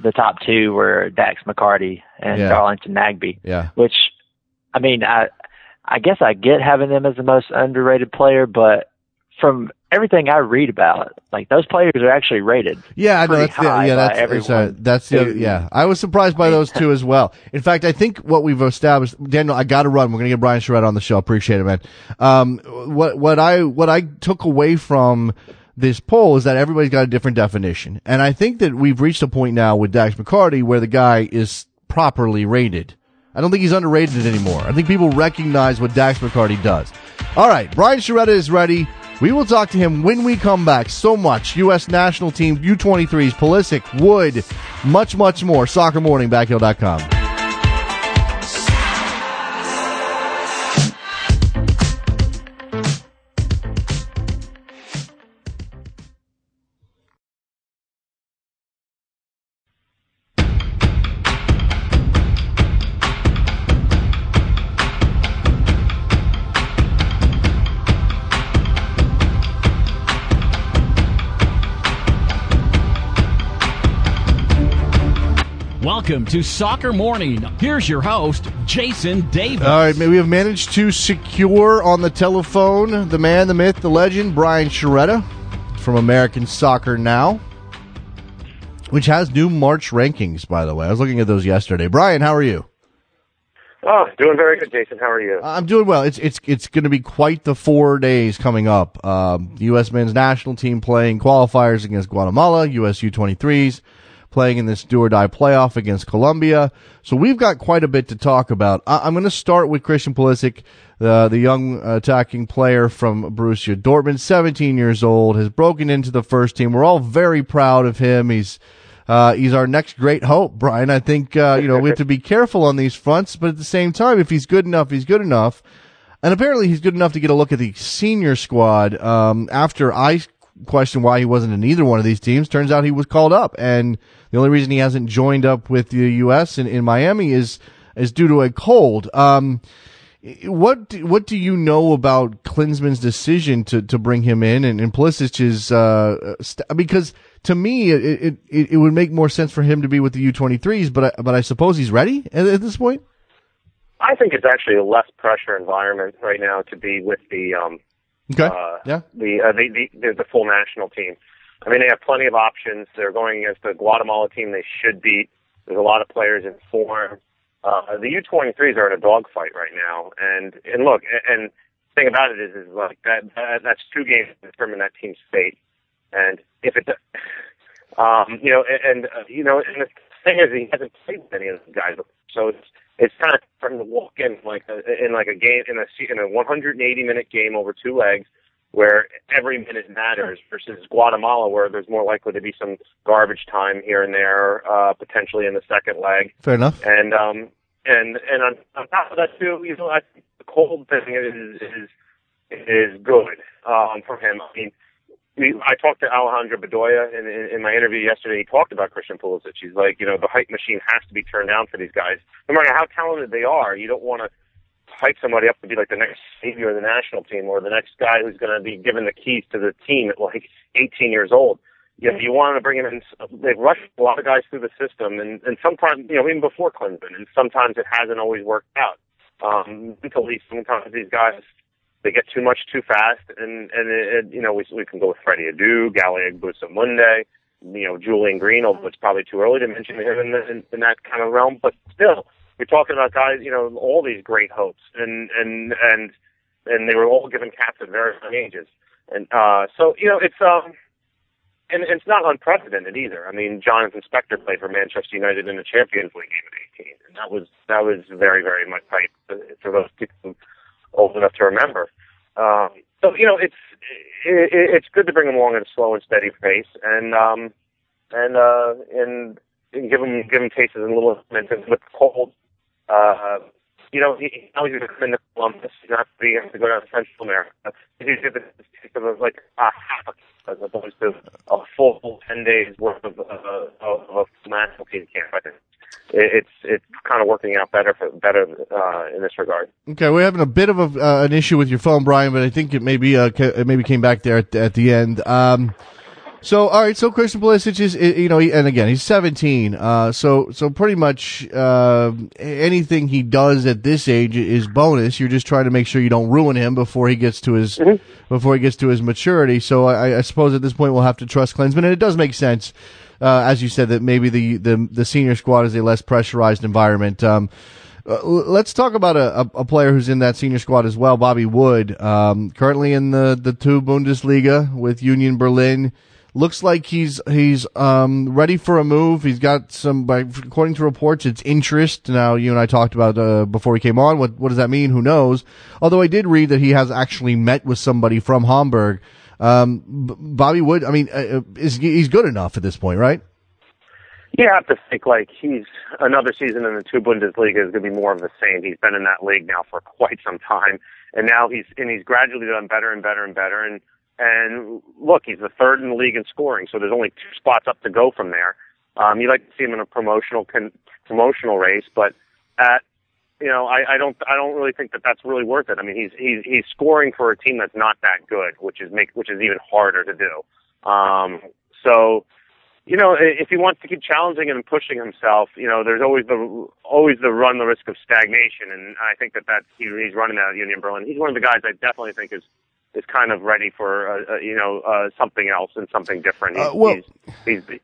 the top two were Dax McCarty and Yeah. Darlington Nagbe, Yeah. which, I mean, I, I guess I get having them as the most underrated player, but from everything I read about, like those players are actually rated. Yeah, I know. That's the, yeah, that's that's, uh, that's the other, yeah. I was surprised by those two as well. In fact, I think what we've established, Daniel, I got to run. We're going to get Brian Sciaretta on the show. Appreciate it, man. Um, what what I what I took away from this poll is that everybody's got a different definition, and I think that we've reached a point now with Dax McCarty where the guy is properly rated. I don't think he's underrated anymore. I think people recognize what Dax McCarty does. All right, Brian Sciaretta is ready. We will talk to him when we come back. So much U.S. national team, U23s, Pulisic, Wood, much, much more. Soccer Morning, Backheel.com. Welcome to Soccer Morning. Here's your host, Jason Davis. All right, we have managed to secure on the telephone the man, the myth, the legend, Brian Sciaretta from American Soccer Now, which has new March rankings, by the way. I was looking at those yesterday. Brian, how are you? Oh, doing very good, Jason. How are you? I'm doing well. It's it's it's going to be quite the four days coming up. Um, the U.S. men's national team playing qualifiers against Guatemala, U.S. U23s playing in this do or die playoff against Colombia. So we've got quite a bit to talk about. I- I'm going to start with Christian Pulisic, the the young attacking player from Borussia Dortmund, 17 years old, has broken into the first team. We're all very proud of him. He's uh, he's our next great hope, Brian. I think uh, you know we have to be careful on these fronts, but at the same time, if he's good enough, he's good enough. And apparently, he's good enough to get a look at the senior squad. Um, after I questioned why he wasn't in either one of these teams, turns out he was called up, and the only reason he hasn't joined up with the U.S. in, in Miami is is due to a cold. Um, what do- what do you know about Klinsmann's decision to, to bring him in and, and Pulisic's uh, st- because to me it, it it would make more sense for him to be with the U23s, but I, but I suppose he's ready at, at this point. I think it's actually a less pressure environment right now to be with the um, Okay. uh, yeah. the, uh, the the the the full national team. I mean, they have plenty of options. They're going against the Guatemala team they should beat. There's a lot of players in form. Uh, the U23s are in a dogfight right now, and and look, and, the thing about it is, is like that, that that's two games to determine that team's fate. And if it, um, you know, and, and uh, you know, and the thing is, he hasn't played with any of those guys, before. so it's it's kind of from the walk in like a, in like a game in a in a 180 minute game over two legs where every minute matters versus Guatemala where there's more likely to be some garbage time here and there uh potentially in the second leg Fair enough. and um and and on, on top of that too you know I think the cold thing is is is good um for him I mean we, I talked to Alejandro Bedoya in, in, in my interview yesterday. He talked about Christian Pulisic. He's like, you know, the hype machine has to be turned down for these guys. No matter how talented they are, you don't want to hype somebody up to be like the next savior of the national team or the next guy who's going to be given the keys to the team at like 18 years old. You know, you want to bring him in. They've rushed a lot of guys through the system, and and sometimes, you know, even before Klinsmann, and sometimes it hasn't always worked out. Um, mentally, sometimes these guys they get too much too fast, and and it, it, you know we we can go with Freddie Adu, Gale Agbossoumonde, you know Julian Green, although it's probably too early to mention him in, the, in in that kind of realm, but still we're talking about guys, you know, all these great hopes, and and and and they were all given caps at very young ages, and uh, so you know it's um. And it's not unprecedented either. I mean, Jonathan Spector played for Manchester United in the Champions League game at 18, and that was that was very, very much hype for those people old enough to remember. Um, so you know, it's it, it's good to bring them along at a slow and steady pace, and um, and uh, and, and give them give them tastes and little minutes with the cold. Uh, you know, he, now he's going to come into Columbus. He's not going to to go down to Central America. He's going to taste of like a half as opposed to a full ten days worth of, uh, of a national team camp. I think it's it's kind of working out better for better uh, in this regard. Okay, we're having a bit of a, uh, an issue with your phone, Brian, but I think it maybe uh, it maybe came back there at, at the end. Um, So, all right. So Christian Pulisic is, you know, and again, he's 17. Uh, so, so pretty much, uh, anything he does at this age is bonus. You're just trying to make sure you don't ruin him before he gets to his, mm-hmm. before he gets to his maturity. So I, I, suppose at this point we'll have to trust Klinsmann. And it does make sense, uh, as you said, that maybe the, the, the senior squad is a less pressurized environment. Um, uh, let's talk about a, a, player who's in that senior squad as well, Bobby Wood. Um, currently in the, the two Bundesliga with Union Berlin. Looks like he's he's um, ready for a move. He's got some, by, according to reports, it's interest. Now you and I talked about uh, before he came on. What what does that mean? Who knows? Although I did read that he has actually met with somebody from Hamburg. Um, Bobby Wood. I mean, uh, uh, is he's good enough at this point, right? You have to think like he's another season in the two Bundesliga is going to be more of the same. He's been in that league now for quite some time, and now he's and he's gradually done better and better and better. And and look, he's the third in the league in scoring, so there's only two spots up to go from there. Um, you like to see him in a promotional con- promotional race, but at you know, I, I don't I don't really think that that's really worth it. I mean, he's he's he's scoring for a team that's not that good, which is make which is even harder to do. Um, so you know, if he wants to keep challenging and pushing himself, you know, there's always the always the run the risk of stagnation, and I think that that's he, he's running that at Union Berlin. He's one of the guys I definitely think is is kind of ready for uh, uh, you know uh, something else and something different. He's, uh, well, he's, he's,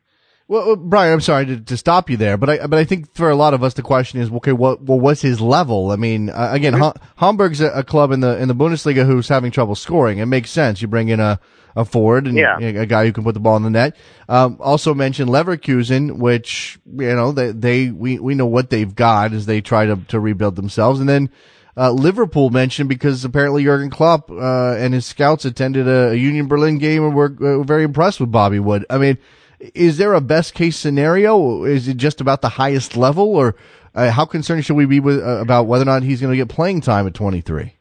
well, Brian, I'm sorry to, to, stop you there, but I but I think for a lot of us the question is, okay, what well, what's his level? I mean, uh, again, mm-hmm. ha- Hamburg's a, a, club in the in the Bundesliga who's having trouble scoring. It makes sense. You bring in a a forward and yeah. a guy who can put the ball in the net. Um, also mentioned Leverkusen, which you know they, they we we know what they've got as they try to to rebuild themselves, and then. Uh, Liverpool mentioned because apparently Jurgen Klopp uh, and his scouts attended a, a Union Berlin game and were, uh, very impressed with Bobby Wood. I mean, is there a best case scenario? Is it just about the highest level, or uh, how concerned should we be with, uh, about whether or not he's going to get playing time at 23?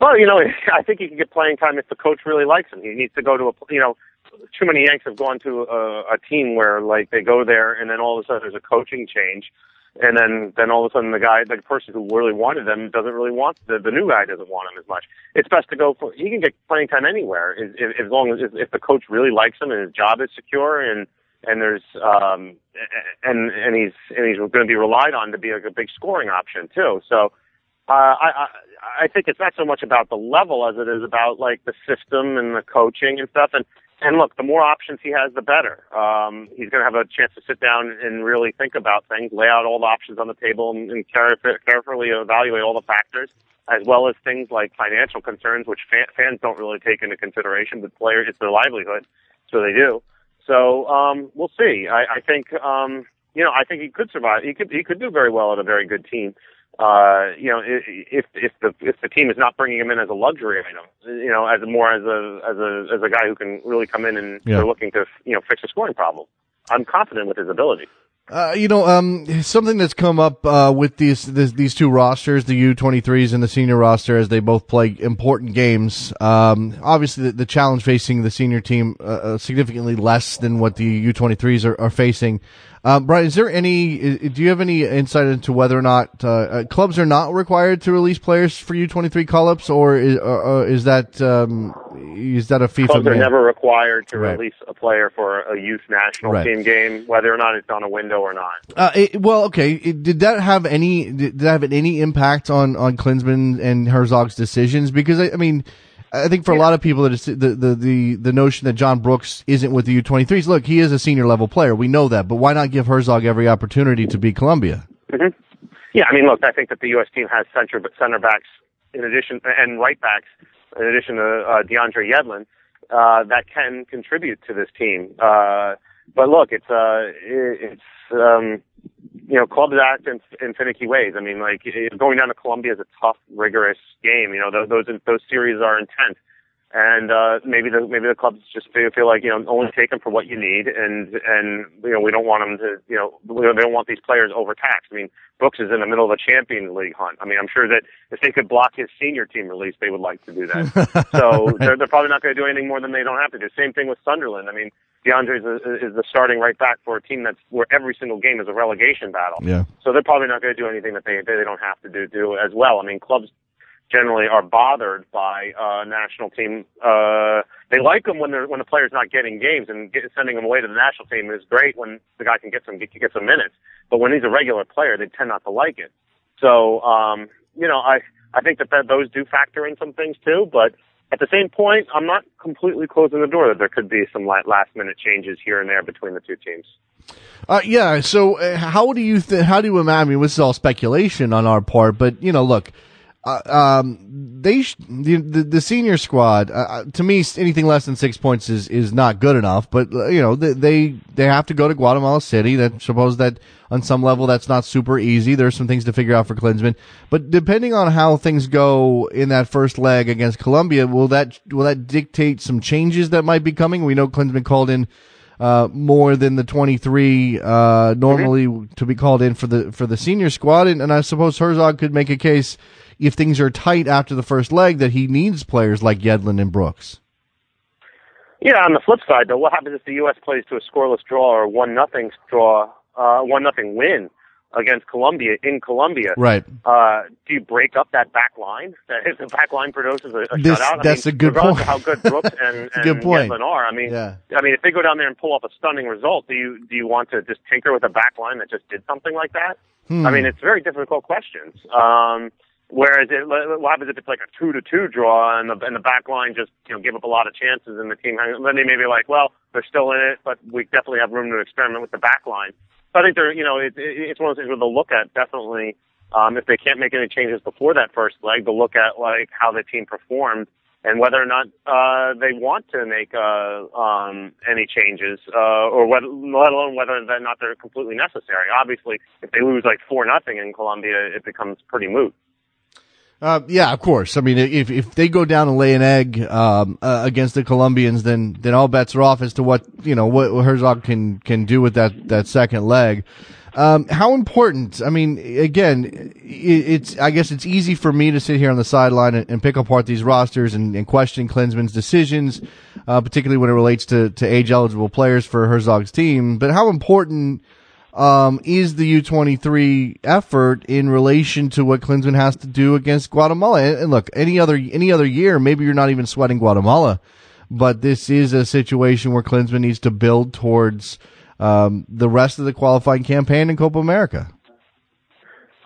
Well, you know, (laughs) I think he can get playing time if the coach really likes him. He needs to go to a, you know, too many Yanks have gone to a, a team where like they go there and then all of a sudden there's a coaching change, and then then all of a sudden the guy, the person who really wanted them, doesn't really want the the new guy doesn't want him as much. It's best to go for he can get playing time anywhere as, as long as if the coach really likes him and his job is secure and and there's um and and he's and he's going to be relied on to be like a big scoring option too. So uh, I, I I think it's not so much about the level as it is about like the system and the coaching and stuff. And and look, the more options he has, the better. Um, he's going to have a chance to sit down and really think about things, lay out all the options on the table, and, and care- carefully evaluate all the factors, as well as things like financial concerns, which fan- fans don't really take into consideration. But players, it's their livelihood, so they do. So um, we'll see. I, I think um, you know, I think he could survive. He could he could do very well at a very good team uh, you know, if if the if the team is not bringing him in as a luxury item, you know, as a, more as a as a as a guy who can really come in and yeah. they're looking to you know fix a scoring problem. I'm confident with his ability. Uh, you know, um, something that's come up uh, with these, these, these two rosters, the U23s and the senior roster, as they both play important games. Um, obviously, the, the, challenge facing the senior team uh, uh significantly less than what the U23s are, are facing. Um, Brian, is there any? Do you have any insight into whether or not uh, uh, clubs are not required to release players for U twenty three call ups, or is, uh, uh, is that um, is that a FIFA? Clubs are never required to right. release a player for a youth national right. team game, whether or not it's on a window or not. Uh, it, well, okay. It, did that have any? Did that have any impact on on Klinsmann and Herzog's decisions? Because I, I mean I think for a lot of people, that the, the the the notion that John Brooks isn't with the U23s. Look, he is a senior level player. We know that, but why not give Herzog every opportunity to beat Colombia? Mm-hmm. Yeah, I mean, look, I think that the U.S. team has center center backs in addition and right backs in addition to uh, DeAndre Yedlin uh, that can contribute to this team. Uh, but look, it's uh, it's um, you know, clubs act in, in finicky ways. I mean, like going down to Colombia is a tough, rigorous game. You know, those those, those series are intense and uh, maybe the maybe the clubs just feel, feel like you know only take them for what you need, and and you know we don't want them to you know they don't want these players overtaxed. I mean Brooks is in the middle of a Champions League hunt. I mean I'm sure that if they could block his senior team release, they would like to do that. (laughs) so right. they're they're probably not going to do anything more than they don't have to do. Same thing with Sunderland. I mean DeAndre is, is the starting right back for a team that's where every single game is a relegation battle. Yeah. So they're probably not going to do anything that they they don't have to do do as well. I mean clubs generally are bothered by uh, national team uh, they like them when they're when the player's not getting games and get, sending them away to the national team is great when the guy can get some get, get some minutes. But when he's a regular player, they tend not to like it. So um, you know, I I think that, that those do factor in some things too. But at the same point, I'm not completely closing the door that there could be some last minute changes here and there between the two teams. Uh, yeah. So uh, how do you th- how do you imagine? I mean, this is all speculation on our part, but you know, look, uh, um, they sh- the, the, the senior squad uh, uh, to me anything less than six points is is not good enough. But uh, you know they, they they have to go to Guatemala City. That suppose that on some level that's not super easy. There's some things to figure out for Klinsmann. But depending on how things go in that first leg against Colombia, will that will that dictate some changes that might be coming? We know Klinsmann called in. Uh, more than the 23 uh, normally mm-hmm. to be called in for the for the senior squad, and, and I suppose Herzog could make a case if things are tight after the first leg that he needs players like Yedlin and Brooks. Yeah, on the flip side, though, what happens if the U.S. plays to a scoreless draw or one nothing draw, uh, one nothing win against Colombia in Colombia? Right. Uh, do you break up that back line? (laughs) If the back line produces a, a this, shutout, that's I mean, a good point. how good Brooks and, (laughs) and good point. Yedlin are, I mean, yeah. I mean, if they go down there and pull off a stunning result, do you do you want to just tinker with a back line that just did something like that? Hmm. I mean, it's very difficult questions. Um, Whereas it, what happens if it's like a two to two draw and the and the back line just you know give up a lot of chances and the team then they may be like well they're still in it but we definitely have room to experiment with the back line. So I think they're you know it, it, it's one of those things where they'll look at definitely um, if they can't make any changes before that first leg they'll look at like how the team performed and whether or not uh, they want to make uh, um, any changes, uh, or whether, let alone whether or not they're completely necessary. Obviously, if they lose like four nothing in Colombia, it becomes pretty moot. Uh, yeah, of course. I mean, if if they go down and lay an egg um, uh, against the Colombians, then then all bets are off as to what you know what Herzog can can do with that that second leg. Um, how important? I mean, again, it, it's I guess it's easy for me to sit here on the sideline and, and pick apart these rosters and, and question Klinsmann's decisions, uh, particularly when it relates to to age eligible players for Herzog's team. But how important? Um, is the U23 effort in relation to what Klinsmann has to do against Guatemala. And, look, any other any other year, maybe you're not even sweating Guatemala, but this is a situation where Klinsmann needs to build towards um, the rest of the qualifying campaign in Copa America.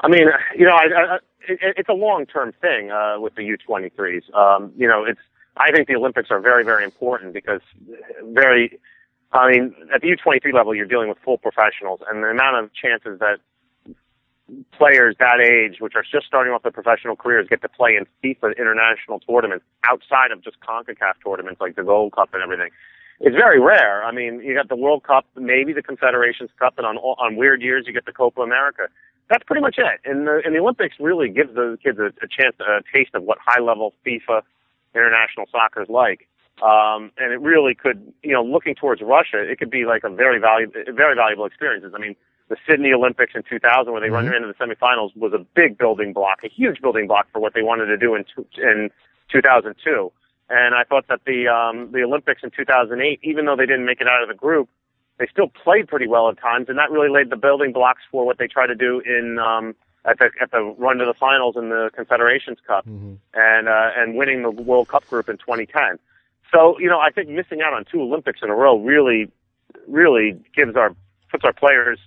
I mean, you know, I, I, it, it's a long term thing uh, with the U23s. Um, you know, it's I think the Olympics are very very important because very I mean, at the U23 level, you're dealing with full professionals, and the amount of chances that players that age, which are just starting off their professional careers, get to play in FIFA international tournaments outside of just CONCACAF tournaments like the Gold Cup and everything. It's very rare. I mean, you got the World Cup, maybe the Confederations Cup, and on on weird years you get the Copa America. That's pretty much it. And the, and the Olympics really gives those kids a, a chance, a taste of what high level FIFA international soccer is like. Um, and it really could, you know, looking towards Russia, it could be like a very valuable, very valuable experience. I mean, the Sydney Olympics in 2000, where they mm-hmm. run into the semifinals, was a big building block, a huge building block for what they wanted to do in in 2002. And I thought that the um, the Olympics in 2008, even though they didn't make it out of the group, they still played pretty well at times, and that really laid the building blocks for what they try to do in um, at the at the run to the finals in the Confederations Cup, mm-hmm. and uh, and winning the World Cup group in 2010. So, you know, I think missing out on two Olympics in a row really, really gives our, puts our players,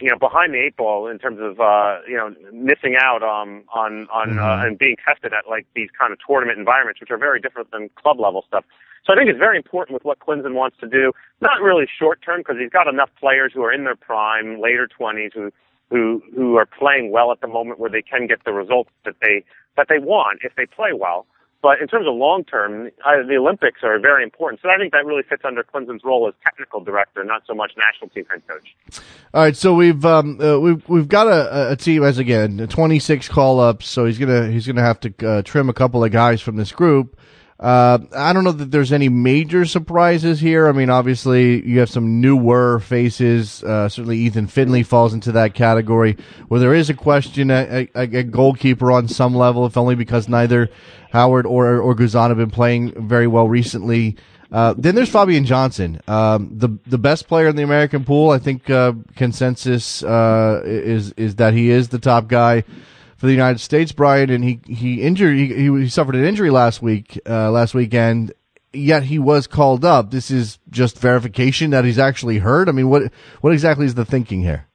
you know, behind the eight ball in terms of, uh, you know, missing out, um, on, on, mm-hmm. uh, and being tested at like these kind of tournament environments, which are very different than club level stuff. So I think it's very important with what Klinsmann wants to do. Not really short term because he's got enough players who are in their prime, later 20s, who, who, who are playing well at the moment where they can get the results that they, that they want if they play well. But in terms of long term, the Olympics are very important. So I think that really fits under Klinsmann's role as technical director, not so much national team head coach. All right, so we've um, uh, we've we've got a, a team as again twenty six call ups. So he's gonna he's gonna have to uh, trim a couple of guys from this group. Uh, I don't know that there's any major surprises here. I mean, obviously you have some newer faces. Uh, certainly Ethan Finley falls into that category where there is a question a, a, goalkeeper on some level, if only because neither Howard or or Guzan have been playing very well recently. Uh, then there's Fabian Johnson, um, the the best player in the American pool. I think uh, consensus uh, is is that he is the top guy for the United States, Brian, and he he injured he, he suffered an injury last week uh, last weekend. yet he was called up. This is just verification that he's actually hurt. I mean, what what exactly is the thinking here?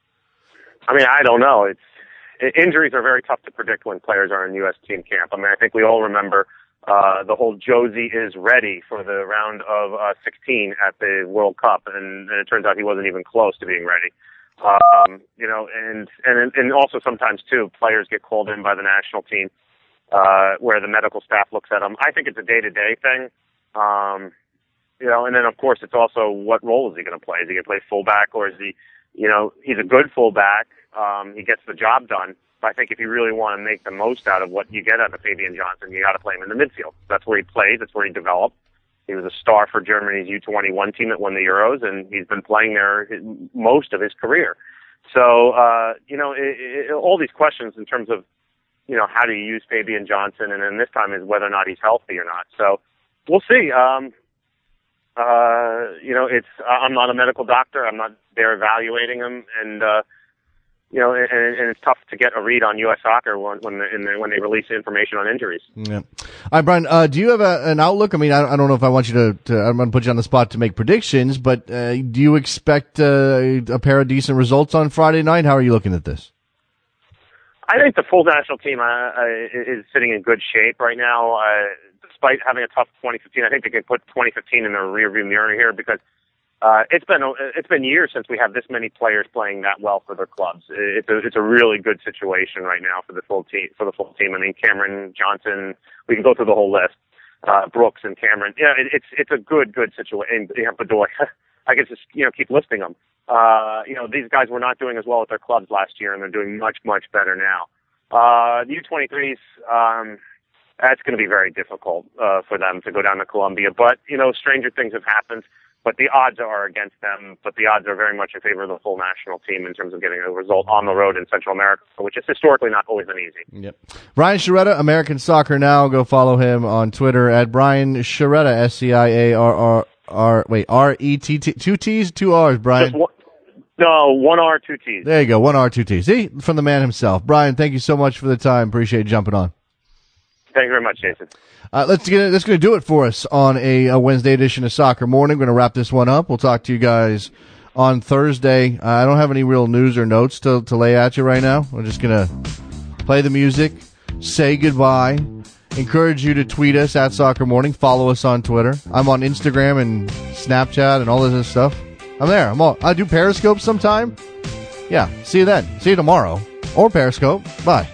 I mean, I don't know. It's injuries are very tough to predict when players are in U.S. team camp. I mean, I think we all remember uh, the whole Jozy is ready for the round of uh, 16 at the World Cup, and, and it turns out he wasn't even close to being ready. Um, you know, and and and also sometimes too, players get called in by the national team uh, where the medical staff looks at them. I think it's a day to day thing. Um, you know, and then of course it's also what role is he going to play? Is he going to play fullback or is he, you know, he's a good fullback. Um, he gets the job done. But I think if you really want to make the most out of what you get out of Fabian Johnson, you got to play him in the midfield. That's where he plays. That's where he developed. He was a star for Germany's U21 team that won the Euros, and he's been playing there most of his career. So, uh, you know, it, it, all these questions in terms of, you know, how do you use Fabian Johnson, and then this time is whether or not he's healthy or not. So, we'll see. Um, uh, you know, it's I'm not a medical doctor. I'm not there evaluating him, and uh, you know, and, and it's tough to get a read on U.S. soccer when when, the, when they release information on injuries. Yeah. All right, Brian. Uh, do you have a, an outlook? I mean, I, I, don't know if I want you to, to. I'm going to put you on the spot to make predictions, but uh, do you expect uh, a pair of decent results on Friday night? How are you looking at this? I think the full national team uh, is sitting in good shape right now. Uh, despite having a tough 2015, I think they can put 2015 in the rearview mirror here because uh, it's been it's been years since we have this many players playing that well for their clubs. It's a it's a really good situation right now for the full team for the full team. I mean, Cameron Johnson, we can go through the whole list. Uh, Brooks and Cameron, yeah, it, it's it's a good good situation. Know, Bedoya, (laughs) I guess just you know keep listing them. Uh, you know, these guys were not doing as well at their clubs last year, and they're doing much much better now. Uh, the U23s. Um, that's going to be very difficult uh, for them to go down to Colombia. But you know, stranger things have happened. But the odds are against them. But the odds are very much in favor of the full national team in terms of getting a result on the road in Central America, which is historically not always been easy. Yep. Brian Sciaretta, American Soccer Now. Go follow him on Twitter at Brian Sciaretta. S C I A R R R. Wait, R E T T. Two T's, two R's. Brian. One, no, one R, two T's. There you go. One R, two T's. See, from the man himself. Brian, thank you so much for the time. Appreciate jumping on. Thank you very much, Jason. Uh, let's get that's going to do it for us on a, a, Wednesday edition of Soccer Morning. We're going to wrap this one up. We'll talk to you guys on Thursday. Uh, I don't have any real news or notes to to lay at you right now. We're just going to play the music, say goodbye, encourage you to tweet us at Soccer Morning, follow us on Twitter. I'm on Instagram and Snapchat and all this stuff. I'm there. I'm all. I do Periscope sometime. Yeah. See you then. See you tomorrow or Periscope. Bye.